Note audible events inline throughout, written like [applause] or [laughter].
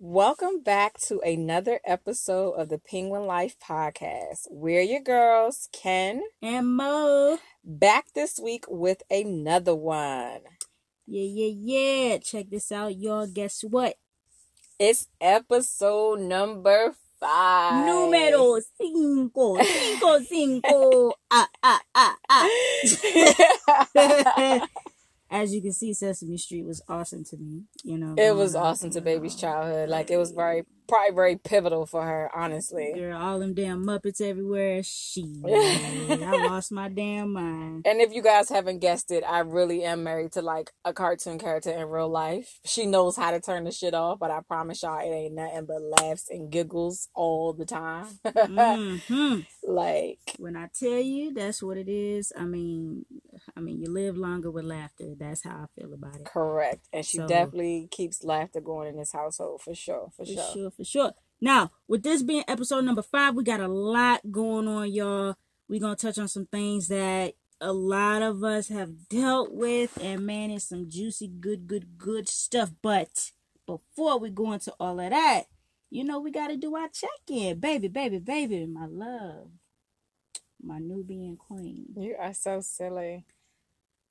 Welcome back to another episode of the Penguin Life Podcast. We're your girls, Ken and Mo. Back this week with another one. Yeah, yeah, yeah. Check this out, y'all. Guess what? It's episode number five. Número cinco. [laughs] Cinco, cinco. ah, ah, ah, ah. [laughs] [laughs] as you can see, Sesame Street was awesome to me. You know, it was awesome to baby's childhood. Like it was very, probably very pivotal for her. Honestly, girl, all them damn Muppets everywhere. She, [laughs] I lost my damn mind. And if you guys haven't guessed it, I really am married to like a cartoon character in real life. She knows how to turn the shit off, but I promise y'all, it ain't nothing but laughs and giggles all the time. [laughs] mm-hmm. Like when I tell you, that's what it is. I mean, I mean, you live longer with laughter. That's how I feel about it. Correct. And she so, definitely keeps laughter going in this household for sure. For, for sure. sure. For sure. Now, with this being episode number five, we got a lot going on, y'all. We're to touch on some things that a lot of us have dealt with. And man, it's some juicy, good, good, good stuff. But before we go into all of that, you know, we got to do our check in. Baby, baby, baby, my love. My Nubian queen. You are so silly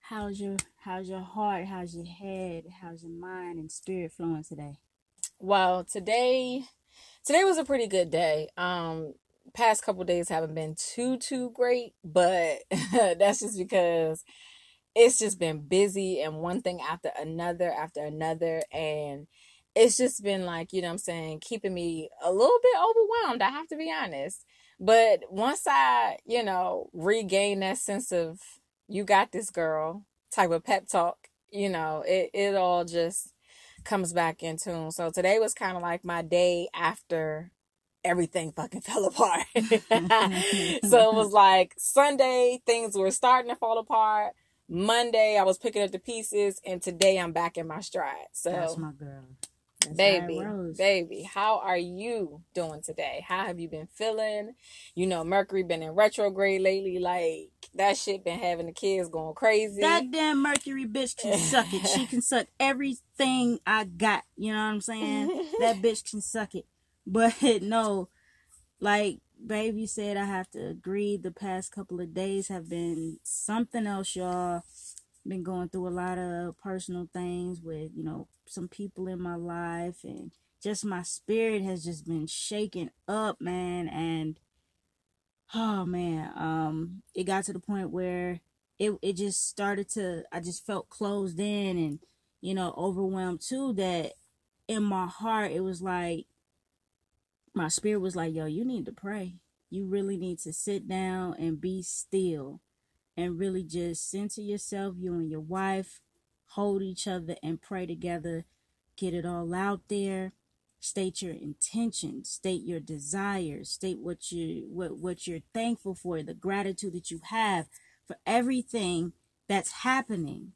how's your how's your heart how's your head how's your mind and spirit flowing today well today today was a pretty good day um past couple days haven't been too too great but [laughs] that's just because it's just been busy and one thing after another after another and it's just been like you know i'm saying keeping me a little bit overwhelmed i have to be honest but once i you know regain that sense of you got this girl type of pep talk, you know, it, it all just comes back in tune. So today was kind of like my day after everything fucking [laughs] fell apart. [laughs] so it was like Sunday, things were starting to fall apart. Monday, I was picking up the pieces, and today I'm back in my stride. So that's my girl. Baby, baby, how are you doing today? How have you been feeling? You know, Mercury been in retrograde lately. Like that shit been having the kids going crazy. That damn Mercury bitch can suck it. She can [laughs] suck everything I got. You know what I'm saying? that [laughs] bitch can suck it. But [laughs] no, like baby said, I have to agree. The past couple of days have been something else, y'all been going through a lot of personal things with, you know, some people in my life and just my spirit has just been shaken up, man. And oh man, um, it got to the point where it it just started to I just felt closed in and, you know, overwhelmed too that in my heart it was like my spirit was like, yo, you need to pray. You really need to sit down and be still and really just center yourself, you and your wife, hold each other and pray together. Get it all out there. State your intention, state your desires, state what you what what you're thankful for, the gratitude that you have for everything that's happening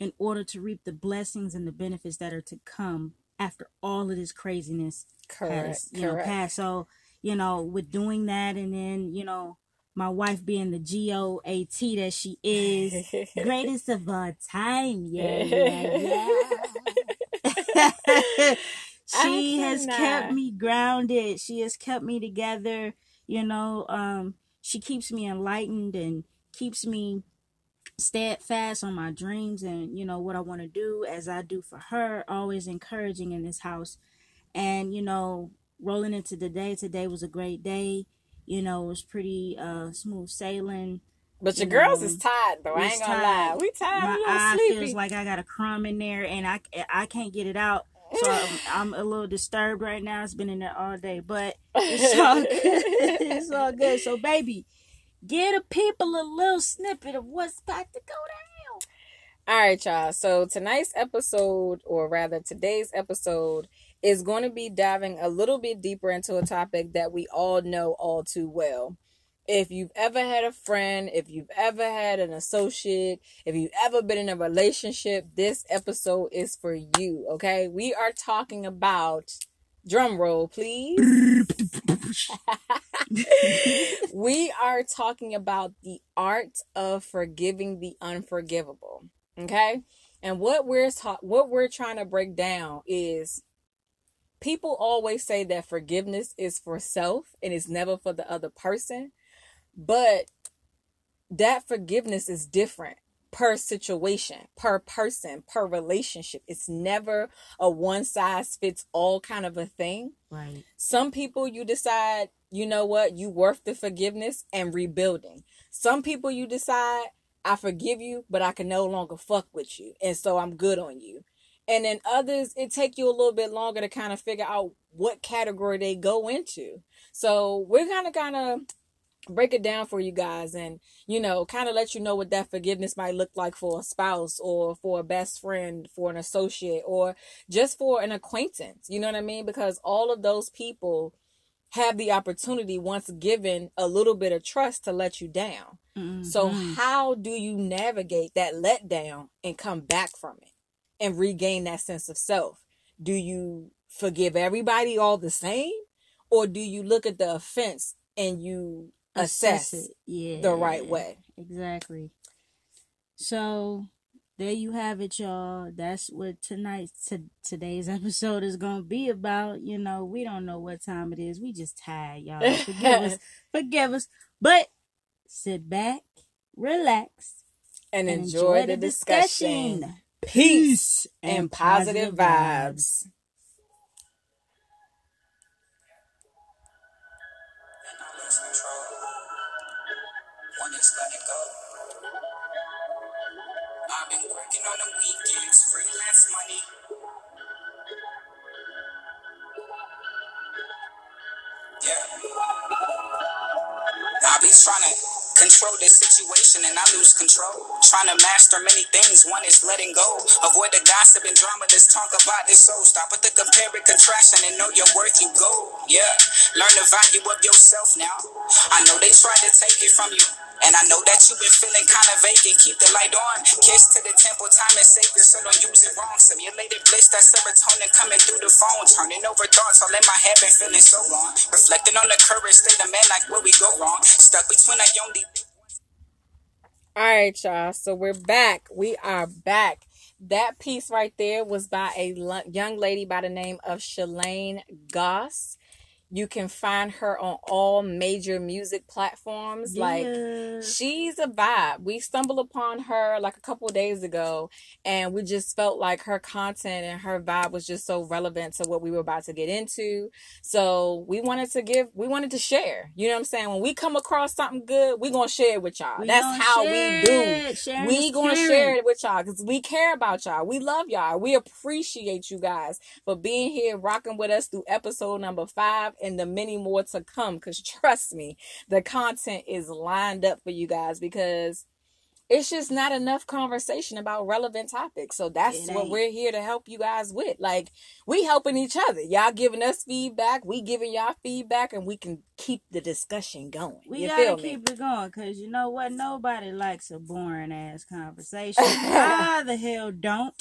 in order to reap the blessings and the benefits that are to come after all of this craziness correct, has, you correct. know, passed. So, you know, with doing that and then, you know, my wife being the G O A T that she is, [laughs] greatest of all time. Yeah, yeah, yeah. [laughs] [laughs] she has kept me grounded. She has kept me together. You know, um, she keeps me enlightened and keeps me steadfast on my dreams and you know what I want to do as I do for her. Always encouraging in this house, and you know, rolling into the day. Today was a great day. You know, it was pretty uh, smooth sailing. But your you girls know, is tired though. I ain't gonna tired. lie. We tired. My eye sleepy. feels like I got a crumb in there, and I I can't get it out. So I'm, [laughs] I'm, a little disturbed right now. It's been in there all day, but it's all [laughs] good. [laughs] it's all good. So, baby, give the people a little snippet of what's about to go down. All right, y'all. So tonight's episode, or rather today's episode, is going to be diving a little bit deeper into a topic that we all know all too well. If you've ever had a friend, if you've ever had an associate, if you've ever been in a relationship, this episode is for you, okay? We are talking about drum roll, please. [laughs] we are talking about the art of forgiving the unforgivable, okay? And what we're ta- what we're trying to break down is people always say that forgiveness is for self and it's never for the other person. But that forgiveness is different per situation, per person, per relationship. It's never a one size fits all kind of a thing. Right. Some people you decide, you know what, you worth the forgiveness and rebuilding. Some people you decide, I forgive you, but I can no longer fuck with you. And so I'm good on you. And then others, it take you a little bit longer to kind of figure out what category they go into. So we're kind of kind of break it down for you guys and you know kind of let you know what that forgiveness might look like for a spouse or for a best friend for an associate or just for an acquaintance you know what i mean because all of those people have the opportunity once given a little bit of trust to let you down mm-hmm. so how do you navigate that letdown and come back from it and regain that sense of self do you forgive everybody all the same or do you look at the offense and you assess, it yeah, the right way. Exactly. So there you have it, y'all. That's what tonight's to, today's [laughs] episode is gonna be about. You know, we don't know what time it is. We just tired, y'all. [laughs] Forgive us. Forgive us. But sit back, relax, and, and enjoy, enjoy, the discussion. discussion. Peace and positive vibes. Bobby's trying to control this situation and I lose control. Trying to master many things. One is letting go. Avoid the gossip and drama. Let's talk about this soul. Stop with the compare and contraction and know your worth. You go. Yeah. Learn the value of yourself now. I know they tried to take it from you. And I know that you've been feeling kind of vacant. Keep the light on. Kiss to the temple. Time is sacred, so don't use it wrong. Simulated bliss, that serotonin coming through the phone. Turning over thoughts, all in my head been feeling so wrong. Reflecting on the courage, state of man, like where we go wrong. Stuck between a only. All right, y'all. So we're back. We are back. That piece right there was by a young lady by the name of Shalane Goss. You can find her on all major music platforms. Yeah. Like she's a vibe. We stumbled upon her like a couple days ago and we just felt like her content and her vibe was just so relevant to what we were about to get into. So we wanted to give we wanted to share. You know what I'm saying? When we come across something good, we're gonna share it with y'all. We That's how we do. Sharing we gonna caring. share it with y'all because we care about y'all. We love y'all. We appreciate you guys for being here, rocking with us through episode number five and the many more to come. Because trust me, the content is lined up for you guys because it's just not enough conversation about relevant topics. So that's what we're here to help you guys with. Like we helping each other. Y'all giving us feedback, we giving y'all feedback, and we can keep the discussion going. We you gotta keep it going because you know what? Nobody likes a boring ass conversation. [laughs] Why the hell don't?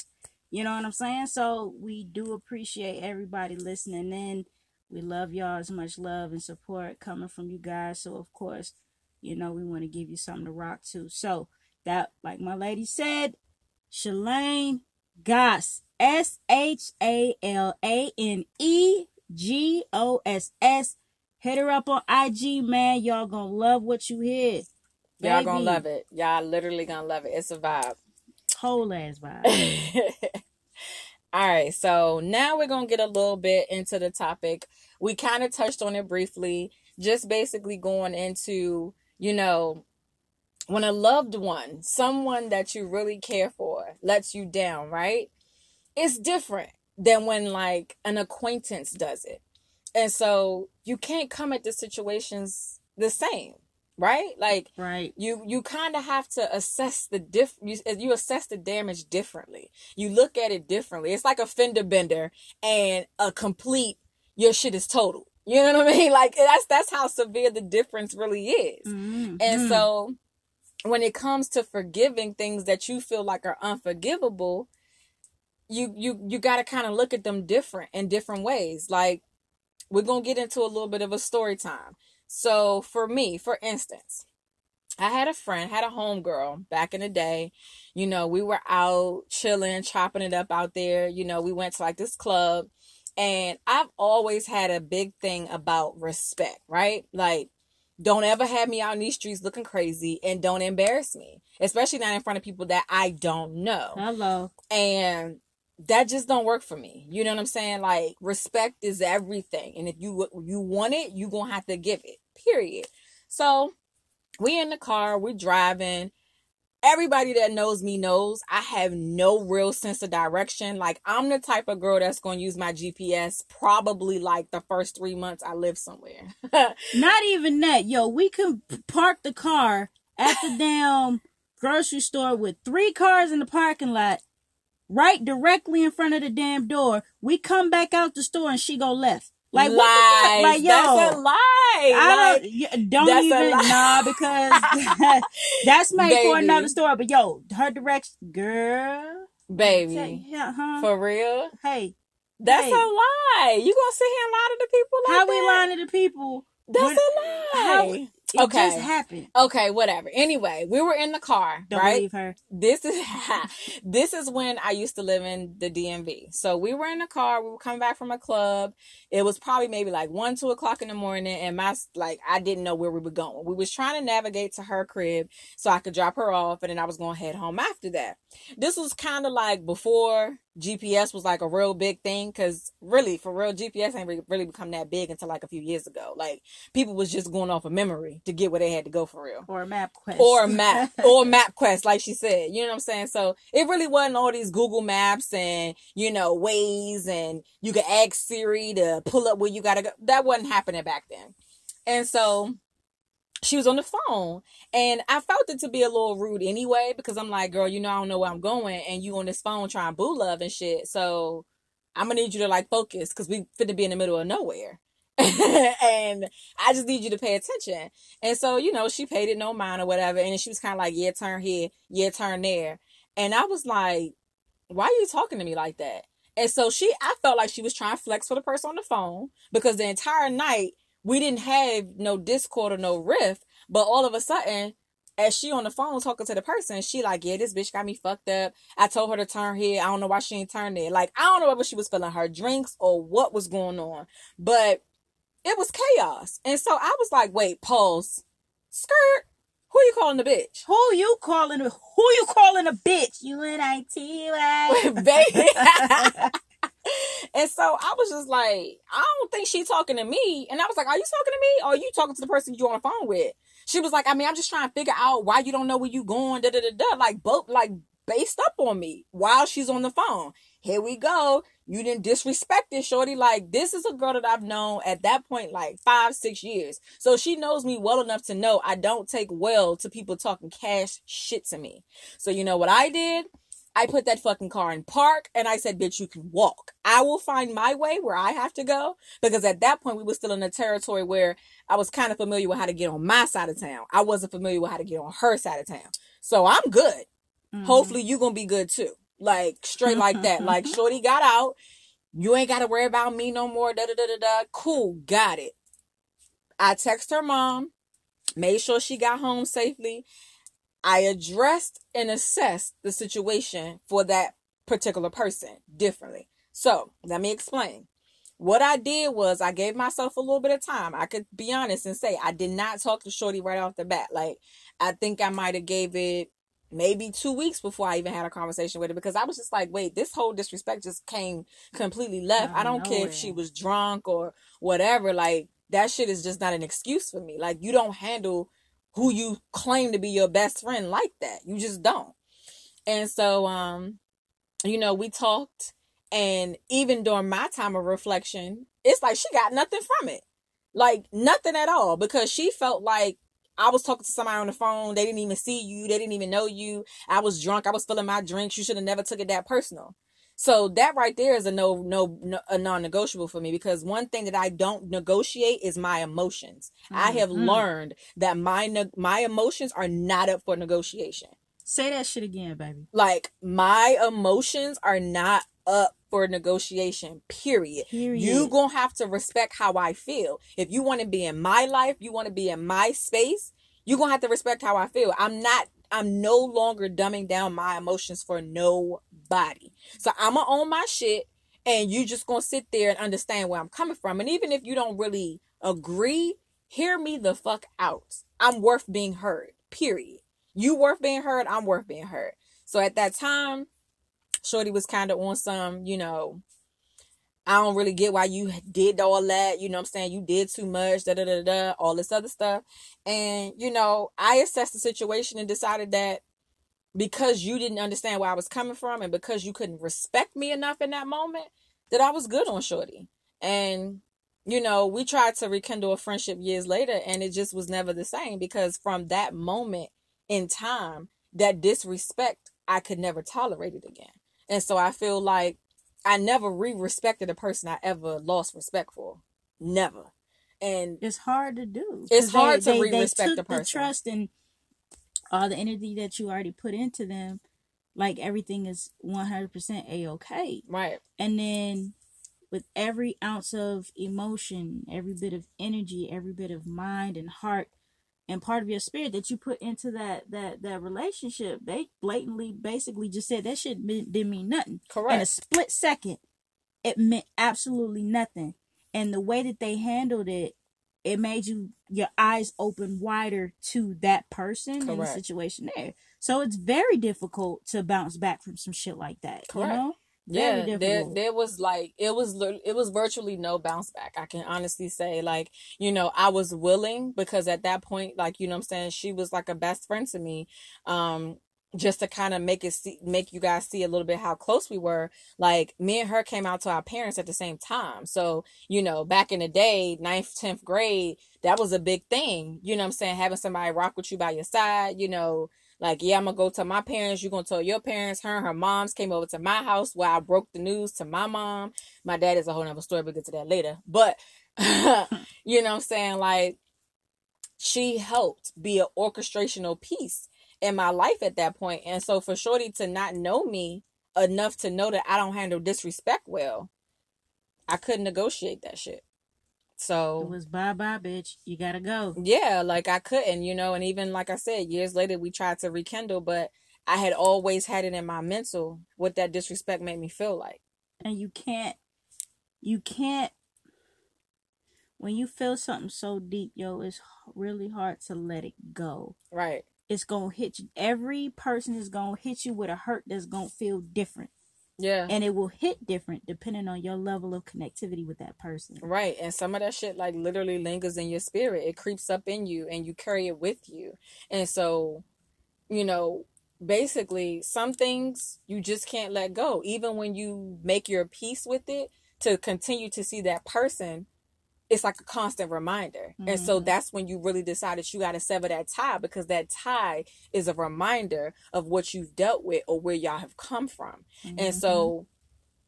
You know what I'm saying? So we do appreciate everybody listening in we love y'all as much love and support coming from you guys. So of course, you know, we want to give you something to rock to. So that, like my lady said, Shalane Goss, S H A L A N E G O S S. Hit her up on IG, man. Y'all gonna love what you hear. Y'all gonna love it. Y'all literally gonna love it. It's a vibe. Whole ass vibe. [laughs] All right, so now we're going to get a little bit into the topic. We kind of touched on it briefly, just basically going into, you know, when a loved one, someone that you really care for, lets you down, right? It's different than when like an acquaintance does it. And so you can't come at the situations the same right? Like right. you you kind of have to assess the diff you, you assess the damage differently. You look at it differently. It's like a fender bender and a complete your shit is total. You know what i mean? [laughs] Like that's that's how severe the difference really is. Mm-hmm. and so when it comes to forgiving things that you feel like are unforgivable you you you got to kind of look at them different in different ways. Like we're gonna get into a little bit of a story time so for me, for instance, I had a friend, had a homegirl back in the day. You know, we were out chilling, chopping it up out there. You know, we went to like this club And I've always had a big thing about respect, right? Like, don't ever have me out in these streets looking crazy and don't embarrass me, especially not in front of people that I don't know. Hello. And that just don't work for me. You know what I'm saying? Like respect is everything. And if you you want it, you to have to give it. Period. So, we in the car, we're driving everybody that knows me knows I have no real sense of direction. Like I'm the type of girl that's to use my GPS probably like the first 3 months I live somewhere. [laughs] Not even that. Yo, we can park the car at the damn grocery store with three cars in the parking lot right directly in front of the damn door. We come back out the store and she go left. Like Lies. what the fuck? Like yo, that's a lie. I Like, don't, don't even nah because [laughs] [laughs] that's made for another story. But yo, her direction, girl, baby. yeah, huh? For real? hey, That's Hey. a lie. You gonna sit here and lie to the people like how that? we lying to the people? That's What- a lie. How it Okay. just happened? Okay, whatever. Anyway, we were in the car, Don't right? believe her. This is [laughs] this is when I used to live in the DMV. So we were in the car. We were coming back from a club. It was probably maybe like one, two o'clock in the morning, and my like I didn't know where we were going. We was trying to navigate to her crib so I could drop her off, and then I was gonna head home after that. This was kind of like before GPS was like a real big thing, because really, for real, GPS ain't really, become that big until like a few years ago. Like people was just going off of memory to get where they had to go for real Or a MapQuest. or a map [laughs] or a MapQuest, like she said. You know what I'm saying? So it really wasn't all these Google Maps and you know Waze and you could ask Siri to pull up where you gotta go. That wasn't happening back then. And so she was on the phone and I felt it to be a little rude anyway because I'm like, girl, you know I don't know where I'm going and you on this phone trying boo love and shit. So I'm gonna need you to like focus because we fit to be in the middle of nowhere. [laughs] and I just need you to pay attention. And so, you know, she paid it no mind or whatever. And she was kind of like, yeah, turn here, yeah, turn there. And I was like, why are you talking to me like that? And so she, I felt like she was trying to flex for the person on the phone because the entire night we didn't have no discord or no riff. But all of a sudden, as she on the phone talking to the person, she like, yeah, this bitch got me fucked up. I told her to turn here. I don't know why she ain't turned there. Like, I don't know whether she was feeling her drinks or what was going on, but it was chaos. And so I was like, wait, pause. Skirt. Who you calling the bitch? Who you calling? a- Who you calling a bitch? U N I T Y. [laughs] [laughs] And so I was just like, I don't think she talking to me. And I was like, Are you talking to me? Or are you talking to the person you on the phone with? She was like, I mean, I'm just trying to figure out why you don't know where you going, da da da da. Like both like based up on me while she's on the phone. Here we go. You didn't disrespect it, shorty. Like, this is a girl that I've known at that point, like five, six years. So she knows me well enough to know I don't take well to people talking cash shit to me. So you know what I did? I put that fucking car in park and I said, bitch, you can walk. I will find my way where I have to go. Because at that point, we were still in a territory where I was kind of familiar with how to get on my side of town. I wasn't familiar with how to get on her side of town. So I'm good. Mm-hmm. Hopefully you're gonna be good too. Like straight like that. [laughs] Like Shorty got out. You ain't gotta worry about me no more. Da da da da da. Cool, got it. I text her mom, made sure she got home safely. I addressed and assessed the situation for that particular person differently. So let me explain. What I did was I gave myself a little bit of time. I could be honest and say I did not talk to Shorty right off the bat. Like I think I might have gave it maybe two weeks before I even had a conversation with her because I was just like, wait, this whole disrespect just came completely left. Out I don't care nowhere. if she was drunk or whatever. Like that shit is just not an excuse for me. Like you don't handle who you claim to be your best friend like that. You just don't. And so, um, you know, we talked, and even during my time of reflection, it's like she got nothing from it. Like nothing at all because she felt like I was talking to somebody on the phone. They didn't even see you. They didn't even know you. I was drunk. I was filling my drinks. You should have never took it that personal. So that right there is a no, no, no a non-negotiable for me because one thing that I don't negotiate is my emotions. I have Mhm. learned that my my emotions are not up for negotiation. Say that shit again, baby. Like my emotions are not up for negotiation. Period. Period. You gonna have to respect how I feel. If you want to be in my life, you want to be in my space. You gonna have to respect how I feel. I'm not. I'm no longer dumbing down my emotions for nobody. So I'm gonna own my shit. and you just gonna sit there and understand where I'm coming from. And even if you don't really agree, hear me the fuck out. I'm worth being heard. Period. You worth being heard. I'm worth being heard. So at that time, Shorty was kind of on some, you know, I don't really get why you did all that. You know what I'm saying? You did too much, da da da da, all this other stuff. And, you know, I assessed the situation and decided that because you didn't understand where I was coming from and because you couldn't respect me enough in that moment, that I was good on Shorty. And, you know, we tried to rekindle a friendship years later and it just was never the same because from that moment in time, that disrespect, I could never tolerate it again. And so I feel like I never re-respected a person I ever lost respect for. Never. And it's hard to do. It's hard they, to re-respect they a person. The trust and all the energy that you already put into them, like everything is one hundred percent a okay. Right. And then with every ounce of emotion, every bit of energy, every bit of mind and heart and part of your spirit that you put into that that that relationship, they blatantly basically just said that shit didn't mean nothing. Correct. In a split second, it meant absolutely nothing. And the way that they handled it, it made you your eyes open wider to that person Correct. and the situation there. So it's very difficult to bounce back from some shit like that. Correct. You know? Yeah there, there was like it was it was virtually no bounce back i can honestly say like you know i was willing because at that point like you know what i'm saying she was like a best friend to me um just to kind of make it see make you guys see a little bit how close we were like me and her came out to our parents at the same time. So you know back in the day ninth 10th grade that was a big thing you know what i'm saying having somebody rock with you by your side you know like, yeah, I'm gonna go to my parents. You're gonna tell your parents. Her and her moms came over to my house where I broke the news to my mom. My dad is a whole nother story. We'll get to that later. But [laughs] hmm. you know what I'm saying? Like, she helped be an orchestrational piece in my life at that point. And so for Shorty to not know me enough to know that I don't handle disrespect well, I couldn't negotiate that shit. So It was bye bye, bitch. You gotta go. yeah, like I couldn't, you know, and even like I said, years later we tried to rekindle, but I had always had it in my mental what that disrespect made me feel like. And you can't, you can't, when you feel something so deep, yo, it's really hard to let it go. Right. It's gonna hit you. Every person is gonna hit you with a hurt that's gonna feel different. Yeah. And it will hit different depending on your level of connectivity with that person. Right. And some of that shit like literally lingers in your spirit. It creeps up in you and you carry it with you. And so, you know, basically some things you just can't let go. Even when you make your peace with it to continue to see that person, it's like a constant reminder. And so Mhm. that's when you really decide that you got to sever that tie because that tie is a reminder of what you've dealt with or where y'all have come from. And Mhm. so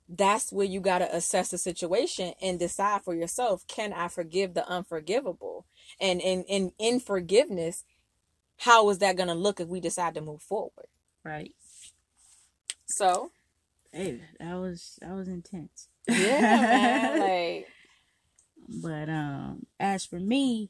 that's where you got to assess the situation and decide for yourself can I forgive the unforgivable? And in in in forgiveness, how is that going to look if we decide to move forward? right. So, Hey, that was that was intense. yeah, man, like But um, as for me,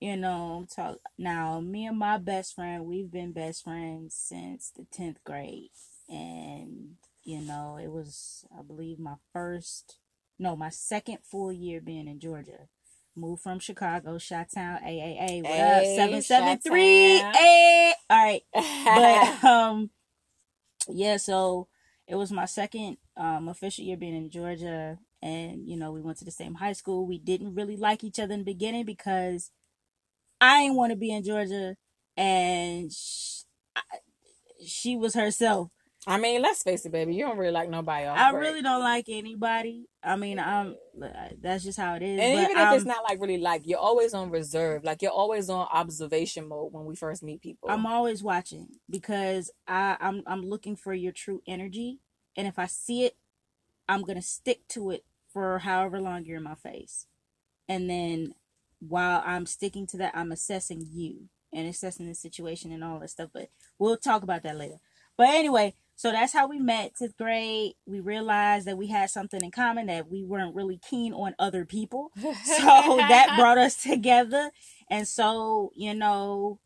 you know, talk now. Me and my best friend, we've been best friends since the tenth grade, and you know, it was I believe my first, no, my second full year being in Georgia. Moved from Chicago, Chi-Town, AAA. What up? Hey, Seven seven three. Hey, all right but [laughs] um yeah so it was my second um official year being in georgia and you know we went to the same high school we didn't really like each other in the beginning because i didn't want to be in georgia and sh I, she was herself I mean, let's face it, baby, you don't really like nobody else. i right? really don't like anybody i mean i'm that's just how it is And but even if it's I'm- not like really like, you're always on reserve. Like you're always on observation mode when we first meet people. I'm always watching because I I'm I'm looking for your true energy, and if I see it, I'm gonna stick to it for however long you're in my face, and then while I'm sticking to that, I'm assessing you and assessing the situation and all that stuff. But we'll talk about that later. But anyway, so that's how we met. Tenth grade, we realized that we had something in common that we weren't really keen on other people [laughs] so that brought us together and so you know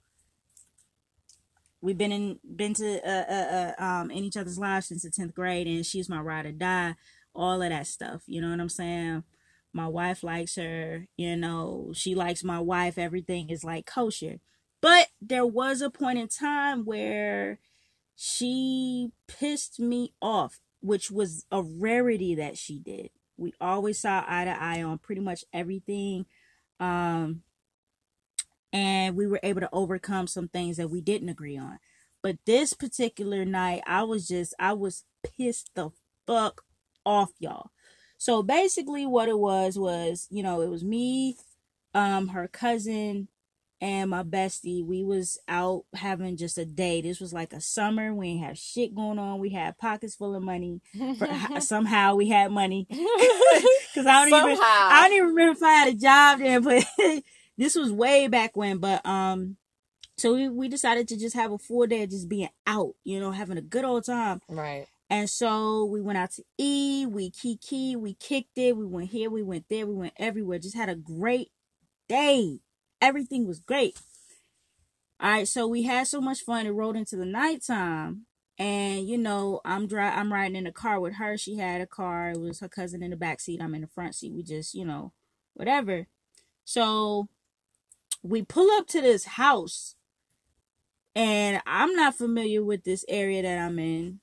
we've been in been to uh, uh, uh um in each other's lives since the 10th grade and she's my ride or die all of that stuff. You know what I'm saying? My wife likes her, you know, she likes my wife. Everything is like kosher. But there was a point in time where she pissed me off, which was a rarity that she did. We always saw eye to eye on pretty much everything. Um, and we were able to overcome some things that we didn't agree on. But this particular night, I was just, I was pissed the fuck off, y'all. So basically, what it was was, you know, it was me, um, her cousin, and my bestie. We was out having just a day. This was like a summer. We ain't have shit going on. We had pockets full of money. For, [laughs] somehow we had money. [laughs] Cause I don't somehow. even, I don't even remember if I had a job then, but [laughs] this was way back when. But um, so we we decided to just have a full day of just being out. You know, having a good old time. Right. And so we went out to eat, we kiki, we kicked it, we went here, we went there, we went everywhere. Just had a great day. Everything was great. All right, so we had so much fun. It rolled into the nighttime, and you know, I'm dry. I'm riding in the car with her. She had a car. It was her cousin in the back seat. I'm in the front seat. We just, you know, whatever. So we pull up to this house, and I'm not familiar with this area that I'm in.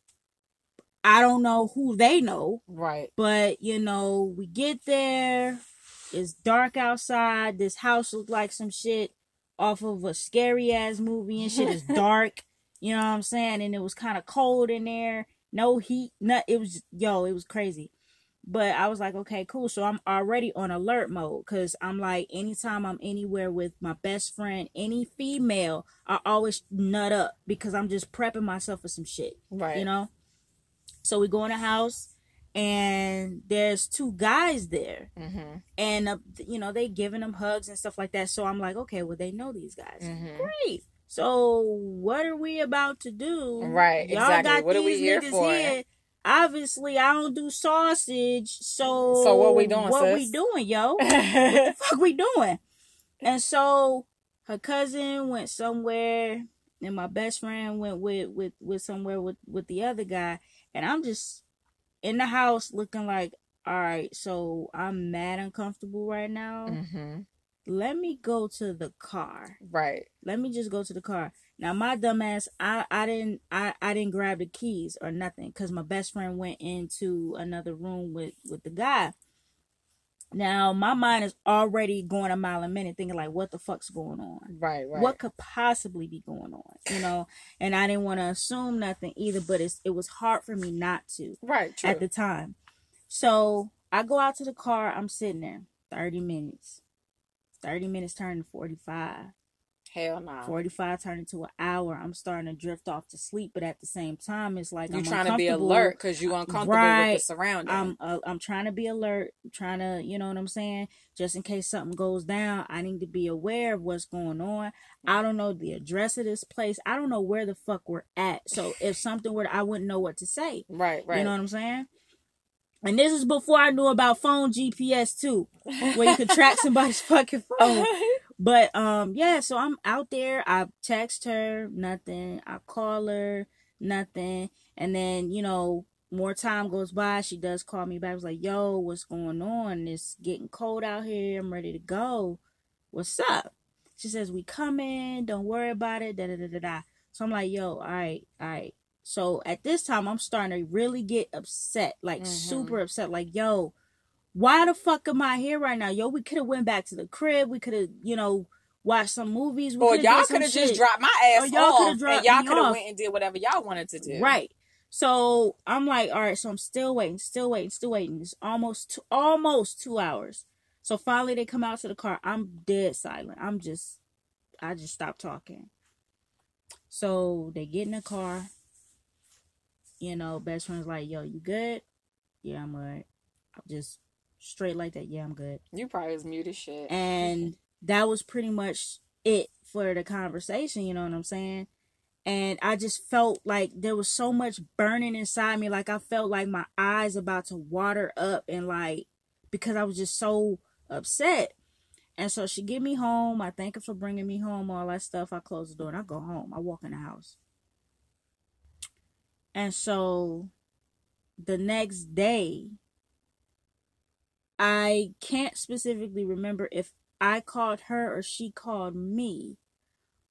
I don't know who they know. Right. But, you know, we get there. It's dark outside. This house looked like some shit off of a scary ass movie and shit. It's [laughs] dark. You know what I'm saying? And it was kind of cold in there. No heat. Not, it was, yo, it was crazy. But I was like, okay, cool. So I'm already on alert mode because I'm like, anytime I'm anywhere with my best friend, any female, I always nut up because I'm just prepping myself for some shit. Right. You know? So we go in the house and there's two guys there. Mm-hmm. and uh, you know they giving them hugs and stuff like that. So i'm like okay well they know these guys. Mm-hmm. great. So what are we about to do? Right Y'all exactly. got what these are we here for? here. obviously i don't do sausage. So so what we doing what sis? we doing yo? [laughs] What the fuck we doing? And so her cousin went somewhere and my best friend went with with with somewhere with with the other guy and I'm just in the house looking like, all right, so I'm mad uncomfortable right now. Mm-hmm. Let me go to the car. Right. Let me just go to the car. Now my dumbass, I I didn't I I didn't grab the keys or nothing because my best friend went into another room with with the guy. Now my mind is already going a mile a minute, thinking like, what the fuck's going on? Right, right. What could possibly be going on? You know, and I didn't want to assume nothing either, but it's it was hard for me not to. Right, true. At the time, so I go out to the car. I'm sitting there, thirty minutes. Thirty minutes turning forty five. Hell no. 45 turned into an hour. I'm starting to drift off to sleep, but at the same time, it's like you're I'm trying to be alert because you're uncomfortable right. with the surroundings. I'm uh, I'm trying to be alert, trying to, you know what I'm saying, just in case something goes down. I need to be aware of what's going on. I don't know the address of this place. I don't know where the fuck we're at. So if something were, I wouldn't know what to say. Right, right. You know what I'm saying? And this is before I knew about phone GPS too, where you could track [laughs] somebody's fucking phone. [laughs] But um, yeah, so I'm out there. I text her, nothing. I call her, nothing. And then, you know, more time goes by. She does call me back. I was like, yo, what's going on? It's getting cold out here. I'm ready to go. What's up? She says, we coming. Don't worry about it. Da da da da da. So I'm like, yo, all right, all right. So at this time, I'm starting to really get upset, like mm-hmm. super upset. Like, yo, why the fuck am I here right now? Yo, we could have went back to the crib. We could have, you know, watched some movies. We or y'all could have just dropped my ass or y'all off, and y'all could have went and did whatever y'all wanted to do. Right. So I'm like, all right. So I'm still waiting, still waiting, still waiting. It's almost two, almost two hours. So finally they come out to the car. I'm dead silent. I'm just, I just stopped talking. So they get in the car. You know, best friend's like, yo, you good? Yeah, I'm alright. I'm just straight like that. Yeah, I'm good. You probably was mute as shit. And that was pretty much it for the conversation, you know what I'm saying? And I just felt like there was so much burning inside me. Like I felt like my eyes about to water up and like because I was just so upset. And so she get me home. I thank her for bringing me home, all that stuff. I close the door and I go home. I walk in the house. And so the next day, I can't specifically remember if I called her or she called me,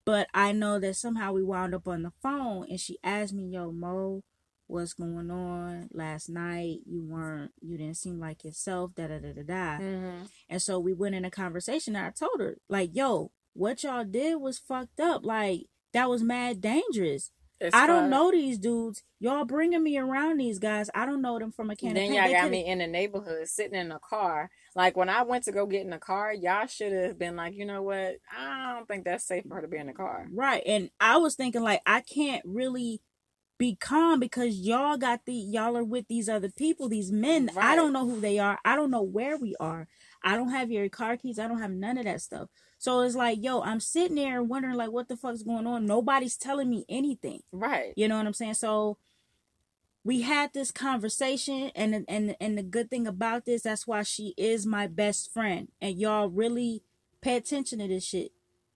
but I know that somehow we wound up on the phone and she asked me, Yo, Mo, what's going on last night? You weren't, you didn't seem like yourself, da da da da da. Mm-hmm. And so we went in a conversation and I told her, like, yo, what y'all did was fucked up. Like, that was mad dangerous. It's I don't fun. know these dudes. Y'all bringing me around these guys. I don't know them from a can Then y'all got me in the neighborhood sitting in a car. Like when I went to go get in the car, y'all should have been like, you know what? I don't think that's safe for her to be in the car. Right. And I was thinking like I can't really be calm because y'all got the y'all are with these other people, these men. I don't know who they are. I don't know where we are. I don't have your car keys. I don't have none of that stuff. So it's like, yo, I'm sitting there wondering like what the fuck's going on. Nobody's telling me anything. Right. You know what I'm saying? So we had this conversation and and and the good thing about this, that's why she is my best friend. And y'all really pay attention to this shit.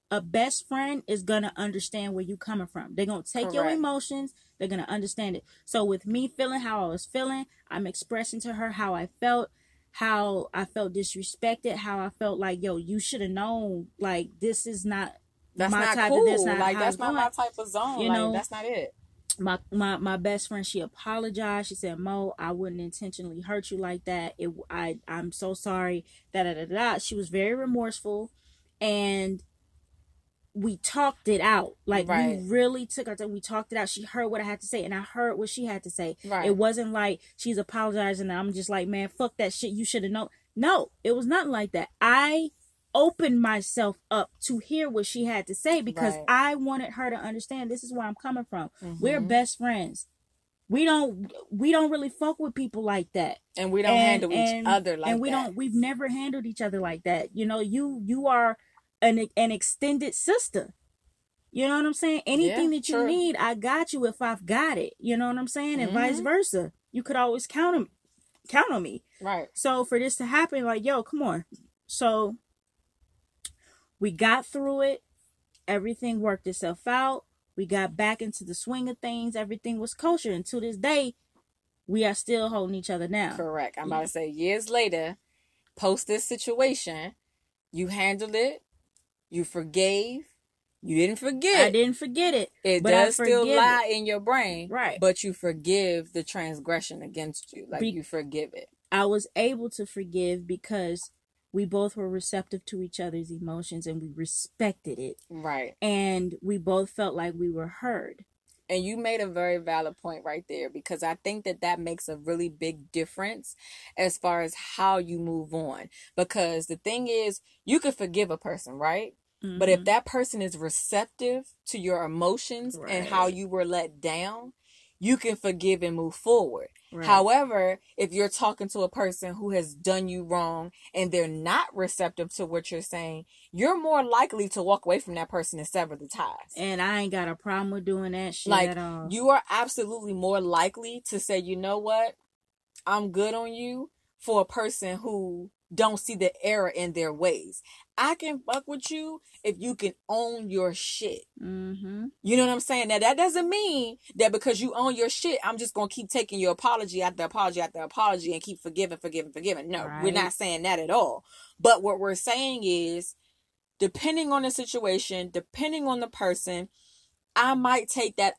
A best friend is gonna understand where you coming from. They're gonna take your emotions, they're gonna understand it. So with me feeling how I was feeling, I'm expressing to her how I felt, how I felt disrespected, how I felt like, yo, you should have known like this is not That's my not type cool. of that's not like that's not my type of zone. You like know, that's not it. my my my best friend she apologized she said mo i wouldn't intentionally hurt you like that it i i'm so sorry da da da da she was very remorseful and we talked it out. Like Right. we really took our time. We talked it out. She heard what i had to say and i heard what she had to say. Right. it wasn't like she's apologizing and i'm just like man fuck that shit. You should have known. No it was nothing like that. I opened myself up to hear what she had to say because Right. i wanted her to understand this is where i'm coming from. We're Mhm. best friends. We don't we don't really fuck with people like that. And we don't and- handle each and- other like and we that. don't we've never handled each other like that. You know you you are an an extended sister. You know what i'm saying? Anything Yeah, that you true. need i got you if i've got it. You know what i'm saying? And vice Mhm. versa. You could always count on count on me. Right. so for this to happen like yo come on. So we got through it. Everything worked itself out. We got back into the swing of things. Everything was kosher. And to this day we are still holding each other down. Correct. I'm about to say years later, post this situation, you handled it, you forgave, you didn't forget. I didn't forget it. It but does still lie in your brain, Right. But you forgive the transgression against you, like Be- you forgive it. I was able to forgive because we both were receptive to each other's emotions and we respected it. Right. And we both felt like we were heard. And you made a very valid point right there because I think that that makes a really big difference as far as how you move on. Because the thing is, you could forgive a person, right? But if Mhm. that person is receptive to your emotions and how you were let down, you can forgive and move forward. Right. However, if you're talking to a person who has done you wrong and they're not receptive to what you're saying, you're more likely to walk away from that person and sever the ties. and I ain't got a problem with doing that shit like at all. you are absolutely more likely to say, you know what, I'm good on you for a person who don't see the error in their ways. I can fuck with you if you can own your shit. mm-hmm. You know what I'm saying? Now that doesn't mean that because you own your shit, I'm just gonna keep taking your apology after apology after apology and keep forgiving, forgiving, forgiving. No, we're not saying that at all. But what we're saying is, depending on the situation, depending on the person, I might take that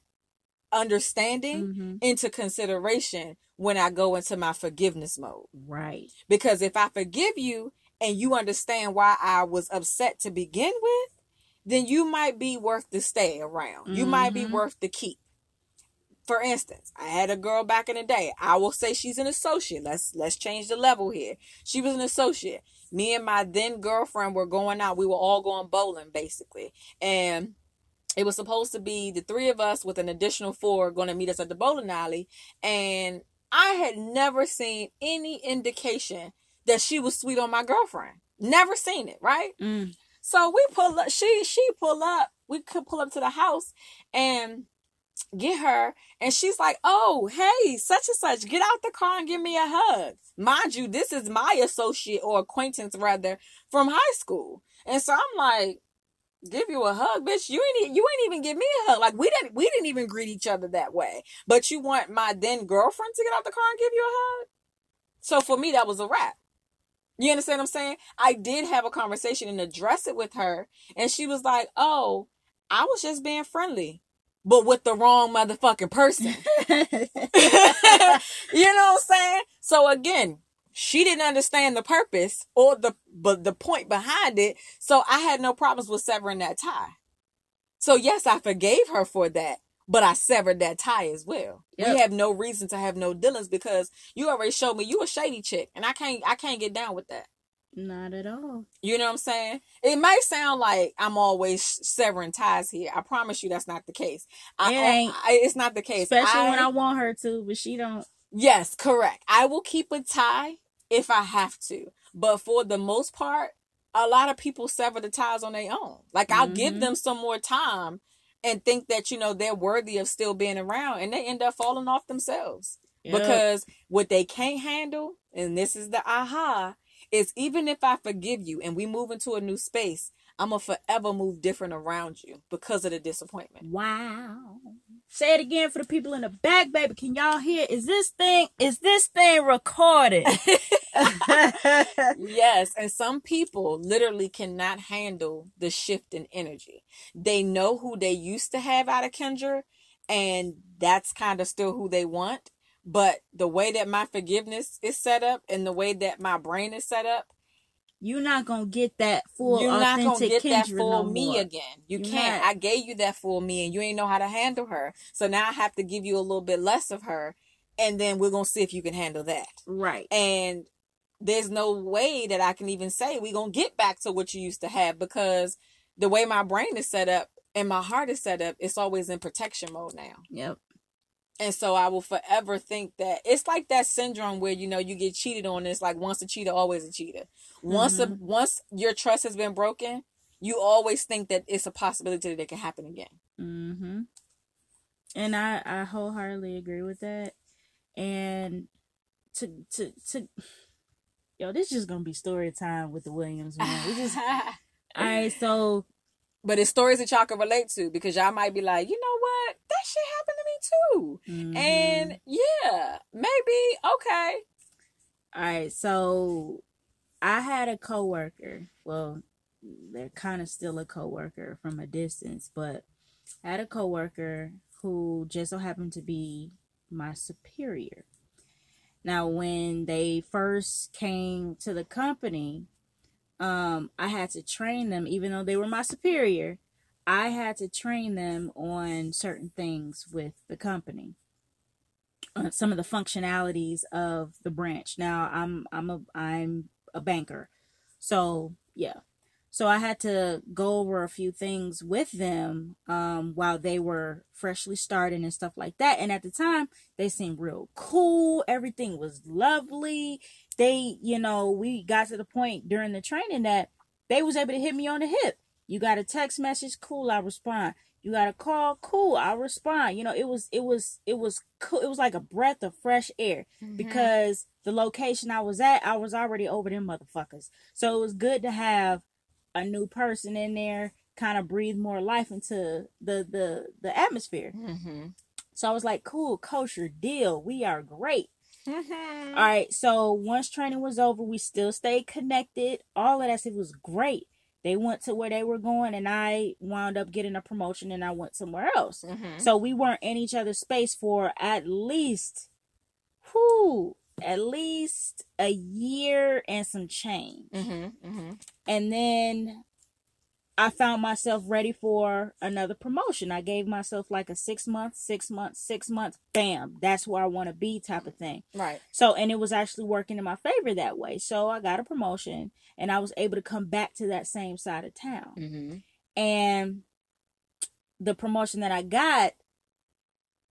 understanding Mm-hmm. into consideration when I go into my forgiveness mode. Right. Because if I forgive you and you understand why I was upset to begin with, then you might be worth to stay around. You might be Mhm. worth to keep. For instance, I had a girl back in the day. I will say she's an associate. Let's let's change the level here. She was an associate. Me and my then girlfriend were going out. We were all going bowling basically. And it was supposed to be the three of us with an additional four going to meet us at the bowling alley. And I had never seen any indication that she was sweet on my girlfriend. Never seen it, right? Mm. So we pull up. She she pull up. We could pull up to the house and get her, and she's like, "Oh, hey, such and such, get out the car and give me a hug." Mind you, this is my associate or acquaintance rather from high school, and so I'm like, "Give you a hug, bitch? You ain't you ain't even give me a hug. Like we didn't we didn't even greet each other that way. But you want my then girlfriend to get out the car and give you a hug? So for me, that was a wrap." You understand what I'm saying? I did have a conversation and address it with her, and she was like, "Oh, I was just being friendly, but with the wrong motherfucking person." [laughs] [laughs] you know what I'm saying? So again, she didn't understand the purpose or the but the point behind it. So I had no problems with severing that tie. So yes, I forgave her for that, but I severed that tie as well. Yep. We have no reason to have no dealings because you already showed me you a shady chick, and I can't I can't get down with that. Not at all. You know what I'm saying? It might sound like I'm always severing ties here. I promise you that's not the case. I, It ain't. I- it's not the case. Especially when I want her to, but she don't. Yes, correct. I will keep a tie if I have to. But for the most part, a lot of people sever the ties on their own. Like I'll give Mhm. them some more time and think that, you know, they're worthy of still being around and they end up falling off themselves. Yep. Because what they can't handle, and this is the aha, is even if I forgive you and we move into a new space, I'm gonna forever move different around you because of the disappointment. Wow. Say it again for the people in the back, baby. Can y'all hear? Is this thing is this thing recorded? [laughs] [laughs] yes, and some people literally cannot handle the shift in energy. They know who they used to have out of Kendra, and that's kind of still who they want. But the way that my forgiveness is set up and the way that my brain is set up, You're not gonna get that full you're not gonna get that Kendra full no me more. again. You You're can't. not. I gave you that full me, and you ain't know how to handle her. So now I have to give you a little bit less of her, and then we're gonna see if you can handle that. Right. and there's no way that I can even say we're gonna get back to what you used to have because the way my brain is set up and my heart is set up, it's always in protection mode now. Yep. And so I will forever think that it's like that syndrome where you know you get cheated on. It's like once a cheater, always a cheater. Once a once your trust has been broken, you always think that it's a possibility that it can happen again. Mm-hmm. And I I wholeheartedly agree with that. And to to to yo, this is just gonna be story time with the Williams man. We just [laughs] all right. So but it's stories that y'all can relate to because y'all might be like, you know what, that shit happened to me too. mhm. And yeah, maybe okay. All right, so I had a coworker. Well, they're kind of still a coworker from a distance, but I had a coworker who just so happened to be my superior. Now, when they first came to the company, um, I had to train them, even though they were my superior. I had to train them on certain things with the company uh, some of the functionalities of the branch. Now I'm I'm a I'm a banker. So, yeah. So I had to go over a few things with them um while they were freshly starting and stuff like that. And at the time, they seemed real cool. Everything was lovely. They, you know, we got to the point during the training that they was able to hit me on the hip. You got a text message, cool, I respond. You got a call, cool, I respond. You know, it was it was it was cool. It was like a breath of fresh air because the location I was at, I was already over them motherfuckers. So it was good to have a new person in there, kind of breathe more life into the the the atmosphere. Mm-hmm. So I was like, cool, kosher deal. We are great. Mm-hmm. All right. So once training was over, we still stayed connected. All of that it was great. They went to where they were going, and I wound up getting a promotion, and I went somewhere else. Mm-hmm. So we weren't in each other's space for at least, whoo, at least a year and some change. Mm-hmm. Mm-hmm. And then I found myself ready for another promotion. I gave myself like a six month, six month, six month, bam, that's where I want to be type of thing. Right. So, and it was actually working in my favor that way. So I got a promotion and I was able to come back to that same side of town. Mm-hmm. And the promotion that I got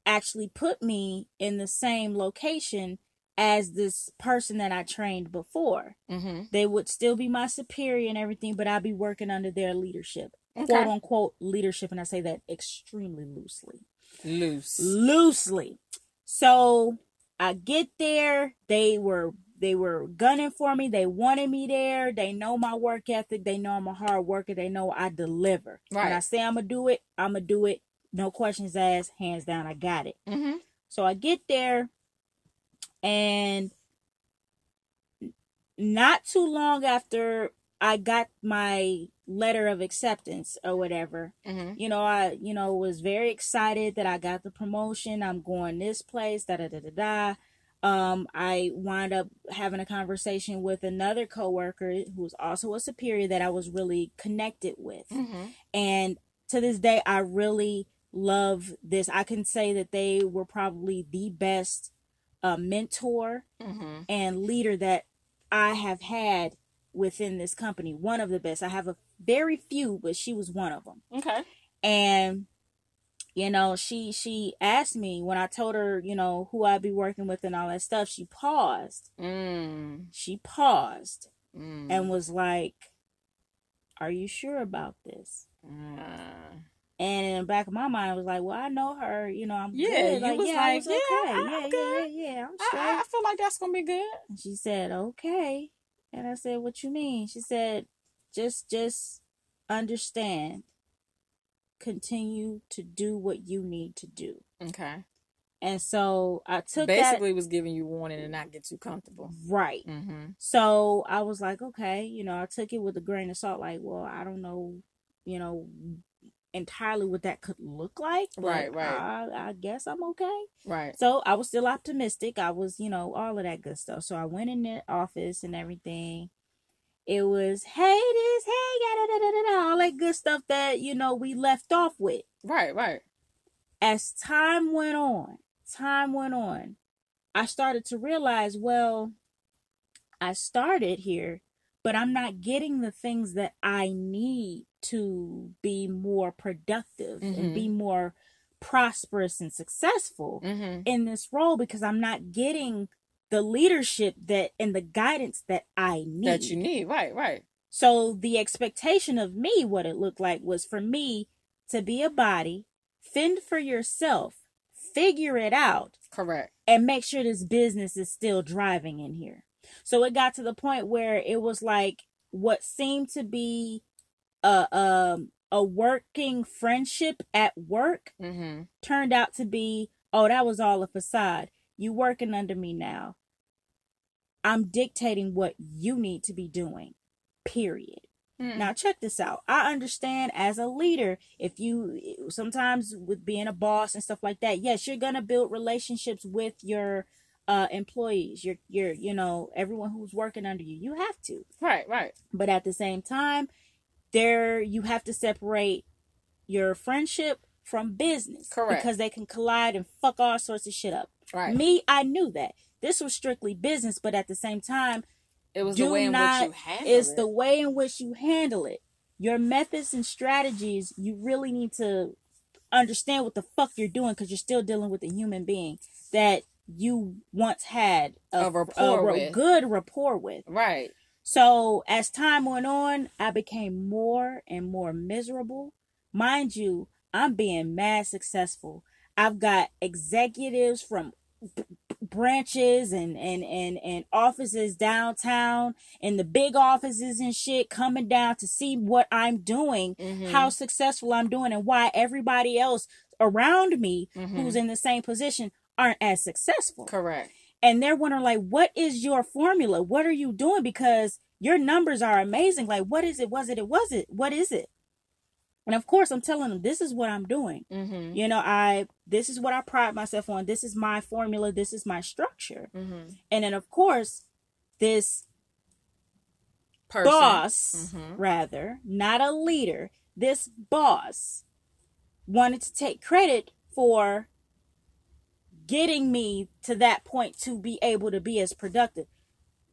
actually put me in the same location as this person that I trained before. Mm-hmm. They would still be my superior and everything, but I'd be working under their leadership. Okay. Quote unquote leadership. And I say that extremely loosely Loose. loosely. So I get there. They were they were gunning for me. They wanted me there. They know my work ethic. They know I'm a hard worker. They know I deliver. When I say I'm gonna do it, I'm gonna do it. No questions asked. Hands down, I got it. Mm-hmm. So I get there, and not too long after I got my letter of acceptance or whatever, Mm-hmm. you know, I, you know, was very excited that I got the promotion. I'm going this place, da da da da da. Um, I wound up having a conversation with another coworker who was also a superior that I was really connected with. Mm-hmm. And to this day, I really love this. I can say that they were probably the best uh, mentor Mm-hmm. and leader that I have had within this company. One of the best. I have a very few, but she was one of them. Okay. And you know, she she asked me when I told her, you know, who I'd be working with and all that stuff. She paused. Mm. She paused Mm. and was like, "Are you sure about this?" Mm. And in the back of my mind, I was like, "Well, I know her. You know, I'm Yeah, good. you was yeah, I like, was yeah, okay. I'm yeah, yeah, good. yeah, yeah, I'm I, straight." I I feel like that's gonna be good. And she said, "Okay." And I said, "What you mean?" She said, "Just just understand. Continue to do what you need to do." Okay. And so I took Basically, was giving you warning to not get too comfortable. right. Mm-hmm. So I was like, "Okay," you know, I took it with a grain of salt like, "Well, I don't know, you know, entirely what that could look like, but Right, right. I, I guess I'm okay." Right. So I was still optimistic. I was, you know, all of that good stuff. So I went in the office and everything. It was, hey, this, hey, da, da, da, da, da, all that good stuff that, you know, we left off with. Right. Right. As time went on, time went on, I started to realize, well, I started here, but I'm not getting the things that I need to be more productive Mhm. and be more prosperous and successful Mm-hmm. in this role because I'm not getting the leadership that and the guidance that I need. That you need. Right. Right. So the expectation of me, what it looked like, was for me to be a body, fend for yourself, figure it out, Correct. and make sure this business is still driving in here. So it got to the point where it was like what seemed to be a um a working friendship at work Mm-hmm. turned out to be, oh, that was all a facade. You working under me now. I'm dictating what you need to be doing. Period. Mm. Now check this out. I understand as a leader, if you sometimes with being a boss and stuff like that, yes, you're gonna build relationships with your uh employees, your your you know, everyone who's working under you. You have to. Right. Right. But at the same time, there you have to separate your friendship from business. Correct. Because they can collide and fuck all sorts of shit up. Right. Me, I knew that. This was strictly business, but at the same time, It was do the way in not which you handled it's it. the way in which you handle it. Your methods and strategies, you really need to understand what the fuck you're doing because you're still dealing with a human being that you once had A rapport ra- with. good rapport with. Right. So as time went on, I became more and more miserable. Mind you, I'm being mad successful. I've got executives from b- branches and, and, and, and offices downtown and the big offices and shit coming down to see what I'm doing, Mhm. how successful I'm doing, and why everybody else around me Mhm. who's in the same position aren't as successful. Correct. and they're wondering like what is your formula? What are you doing? Because your numbers are amazing. Like what is it? Was it? It was it what is it? And of course i'm telling them this is what i'm doing. Mm-hmm. you know i this is what i pride myself on. This is my formula. This is my structure. Mm-hmm. and then of course this Person. boss Mhm. rather not a leader this boss wanted to take credit for getting me to that point to be able to be as productive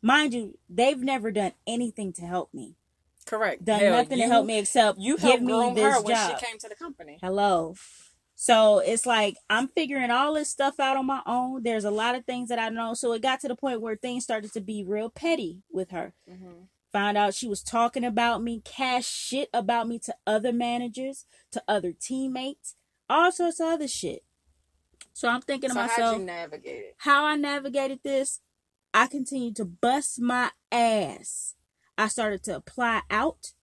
mind you they've never done anything to help me Correct. done Hell, nothing you, to help me except You give me this her when she came to the company. hello so it's like i'm figuring all this stuff out on my own there's a lot of things that i know so it got to the point where things started to be real petty with her Mm-hmm. Found out she was talking about me, cash shit about me to other managers, to other teammates, all sorts of other shit. So I'm thinking So to myself, you navigate it? how I navigated this, I continued to bust my ass. I started to apply out.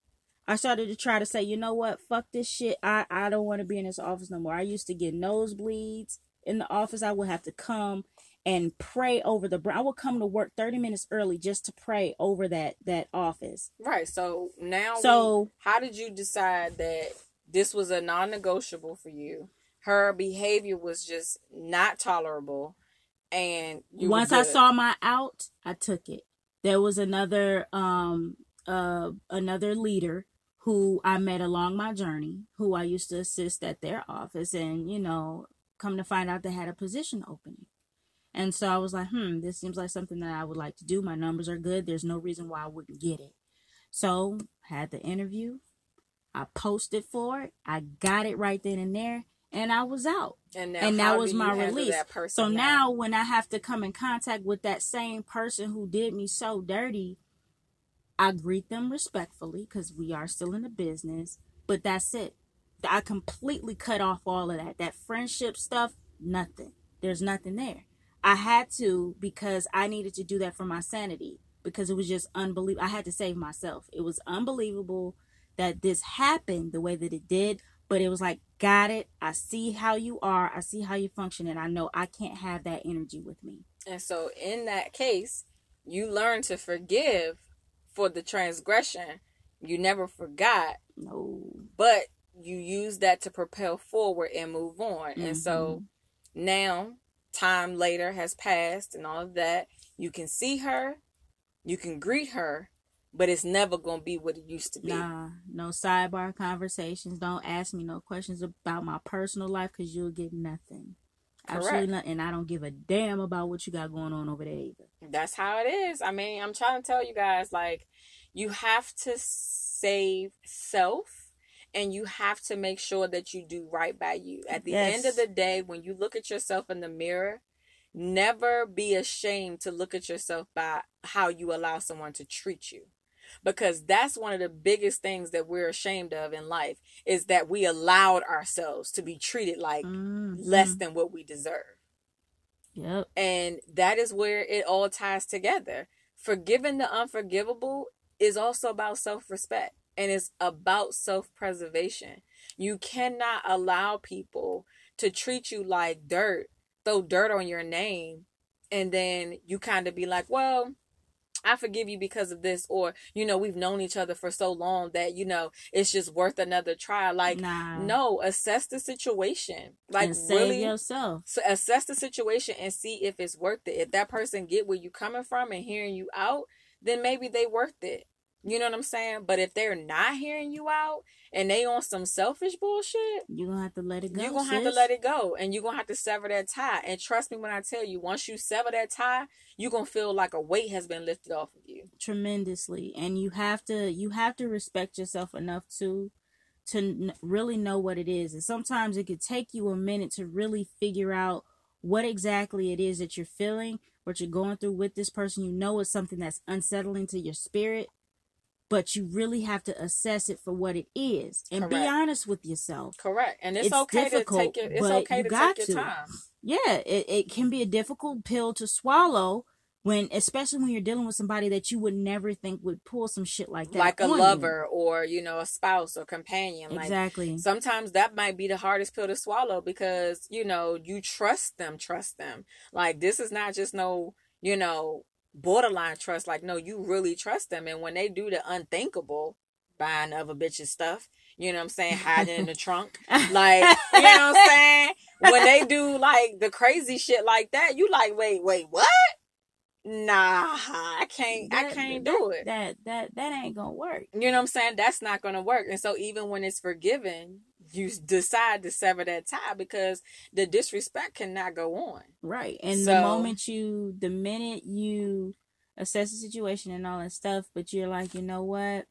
I started to try to say, you know what, fuck this shit. I, I don't want to be in this office no more. I used to get nosebleeds in the office. I would have to come and pray over the I would come to work 30 minutes early just to pray over that that office. Right. So now So- we- how did you decide that this was a non-negotiable for you? Her behavior was just not tolerable and you Once I saw my out, I took it. There was another um uh another leader who I met along my journey, who I used to assist at their office and you know, come to find out they had a position opening. And so I was like, hmm, this seems like something that I would like to do. My numbers are good. There's no reason why I wouldn't get it. So had the interview. I posted for it. I got it right then and there. And I was out. and, now and that was my release. So now when I have to come in contact with that same person who did me so dirty, I greet them respectfully because we are still in the business. But that's it. I completely cut off all of that. That friendship stuff, nothing. There's nothing there. I had to because I needed to do that for my sanity because it was just unbelievable. I had to save myself. It was unbelievable that this happened the way that it did, but it was like, got it. I see how you are. I see how you function, and I know I can't have that energy with me. And so in that case, you learn to forgive for the transgression. You never forgot, No. but you use that to propel forward and move on. And so mm-hmm. now, time later has passed and all of that. You can see her, you can greet her, but it's never going to be what it used to be. Nah, no sidebar conversations. Don't ask me no questions about my personal life because you'll get nothing. Absolutely Correct. nothing. And I don't give a damn about what you got going on over there either. That's how it is. I mean, I'm trying to tell you guys like you have to save self and you have to make sure that you do right by you. At the end of the day, when you look at yourself in the mirror, never be ashamed to look at yourself by how you allow someone to treat you. Because that's one of the biggest things that we're ashamed of in life is that we allowed ourselves to be treated like Mhm. less than what we deserve. Yep. And that is where it all ties together. Forgiving the unforgivable is also about self respect and it's about self preservation. You cannot allow people to treat you like dirt, throw dirt on your name, and then you kind of be like, well, I forgive you because of this, or, you know, we've known each other for so long that, you know, it's just worth another try. Like, nah. no, assess the situation. Like, and save really yourself. so assess the situation and see if it's worth it. If that person get where you coming from and hearing you out, then maybe they worth it. You know what I'm saying? But if they're not hearing you out and they on some selfish bullshit, You're gonna have to let it go. you're gonna have to let it go and you're gonna have to sever that tie. And trust me when I tell you, once you sever that tie, you're gonna feel like a weight has been lifted off of you. tremendously and you have to you have to respect yourself enough to to n- really know what it is and sometimes it could take you a minute to really figure out what exactly it is that you're feeling what you're going through with this person you know it's something that's unsettling to your spirit but you really have to assess it for what it is and be honest with yourself Correct. And it's, It's okay difficult, to take your it's okay you to got take your to. time. yeah it, it can be a difficult pill to swallow when especially when you're dealing with somebody that you would never think would pull some shit like that Like a on you. lover or, you know, a spouse or companion. Like exactly sometimes that might be the hardest pill to swallow because you know you trust them trust them like this is not just no you know borderline trust like no you really trust them. And when they do the unthinkable buying other bitches stuff you know what i'm saying hiding in the trunk like you know what i'm [laughs] saying? When they do like the crazy shit like that you like wait wait what nah i can't i can't that- do it that that that ain't gonna work you know what I'm saying? That's not going to work. And so even when it's forgiven, you decide to sever that tie because the disrespect cannot go on. right and the moment you the minute you assess the situation and all that stuff but you're like you know what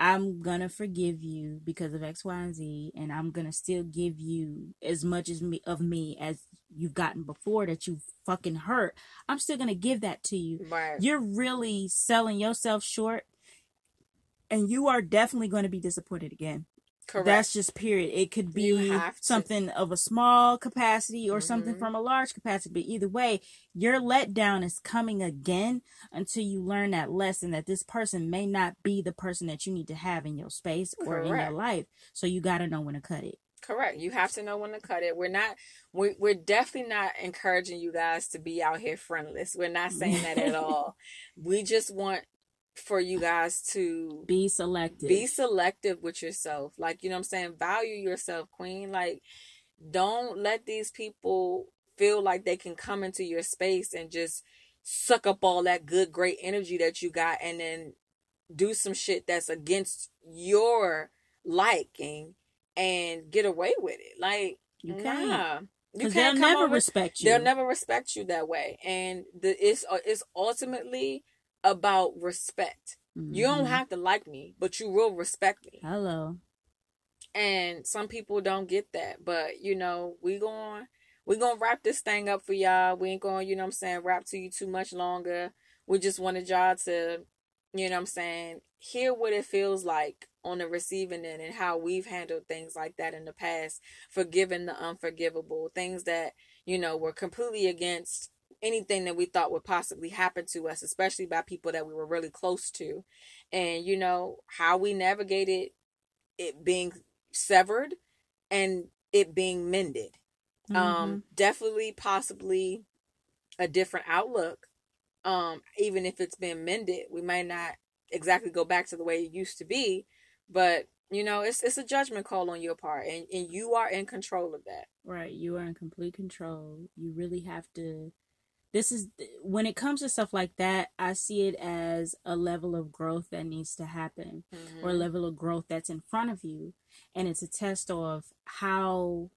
i'm gonna forgive you because of x y and z and i'm gonna still give you as much as me of me as you've gotten before that you fucking hurt. I'm still gonna give that to you. Right. you're really selling yourself short and you are definitely going to be disappointed again Correct. That's just period. It could be to. something of a small capacity or something Mhm. from a large capacity. But either way, your letdown is coming again until you learn that lesson that this person may not be the person that you need to have in your space or in your life. So you got to know when to cut it. Correct. You have to know when to cut it. We're not. We we're definitely not encouraging you guys to be out here friendless. We're not saying that at [laughs] all. We just want for you guys to Be selective. be selective with yourself. Like you know what I'm saying. Value yourself, queen. Like don't let these people feel like they can come into your space and just suck up all that good, great energy that you got, and then do some shit that's against your liking and get away with it. Like you can't. You Because they'll never over- respect you. They'll never respect you that way, and the it's uh, it's ultimately about respect. You don't Mhm. have to like me, but you will respect me. Hello. And some people don't get that, but you know we going we gonna wrap this thing up for y'all. We ain't going, you know what I'm saying, wrap to you too much longer. We just wanted y'all to, you know what I'm saying, hear what it feels like on the receiving end and how we've handled things like that in the past, forgiving the unforgivable, things that, you know, were completely against anything that we thought would possibly happen to us, especially by people that we were really close to. And, you know, how we navigated it being severed and it being mended Mm-hmm. um definitely possibly a different outlook um even if it's been mended we might not exactly go back to the way it used to be but you know it's it's a judgment call on your part and, and you are in control of that Right, you are in complete control. You really have to. This is when it comes to stuff like that. I see it as a level of growth that needs to happen, or a mm-hmm. level of growth that's in front of you, and it's a test of how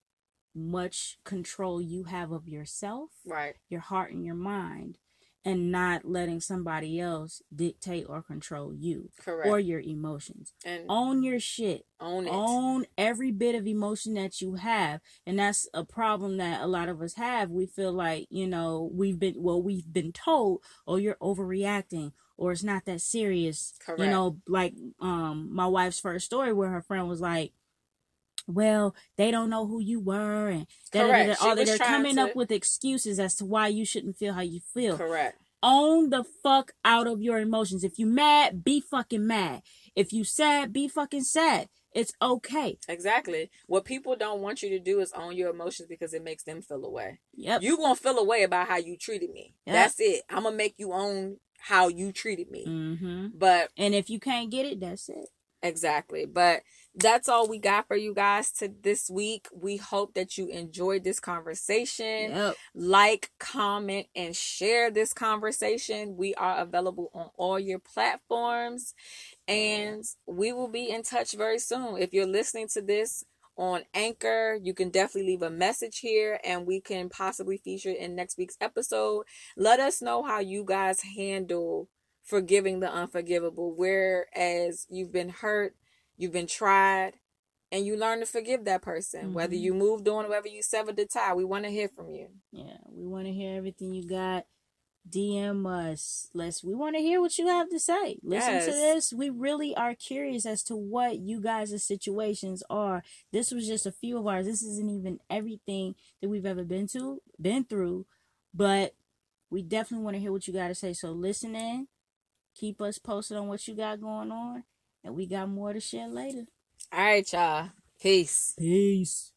much control you have of yourself, right. your heart, and your mind, and not letting somebody else dictate or control you correct. or your emotions. and Own your shit. own it. Own every bit of emotion that you have. And that's a problem that a lot of us have. We feel like you know we've been well we've been told oh you're overreacting or it's not that serious. Correct. you know like um my wife's first story where her friend was like well they don't know who you were and da- da- da- Correct. da- all that they're coming to- up with excuses as to why you shouldn't feel how you feel correct own the fuck out of your emotions. If you mad, be fucking mad. If you sad, be fucking sad. It's okay. exactly what people don't want you to do is own your emotions because it makes them feel away Yep. you gonna feel away about how you treated me Yep. that's it i'm gonna make you own how you treated me mm-hmm. but And if you can't get it, that's it. Exactly. But that's all we got for you guys to this week. We hope that you enjoyed this conversation. Yep. Like, comment, and share this conversation. We are available on all your platforms. And we will be in touch very soon. If you're listening to this on Anchor, you can definitely leave a message here and we can possibly feature it in next week's episode. Let us know how you guys handle forgiving the unforgivable. Whereas you've been hurt, you've been tried, and you learn to forgive that person. Whether Mhm. you moved on, whether you severed the tie, we want to hear from you. Yeah. We want to hear everything you got. DM us. Let's. We want to hear what you have to say. Listen to this. We really are curious as to what you guys' situations are. This was just a few of ours. This isn't even everything that we've ever been to, been through, but we definitely want to hear what you got to say. So listen in. Keep us posted on what you got going on, and we got more to share later. All right, y'all. Peace. Peace.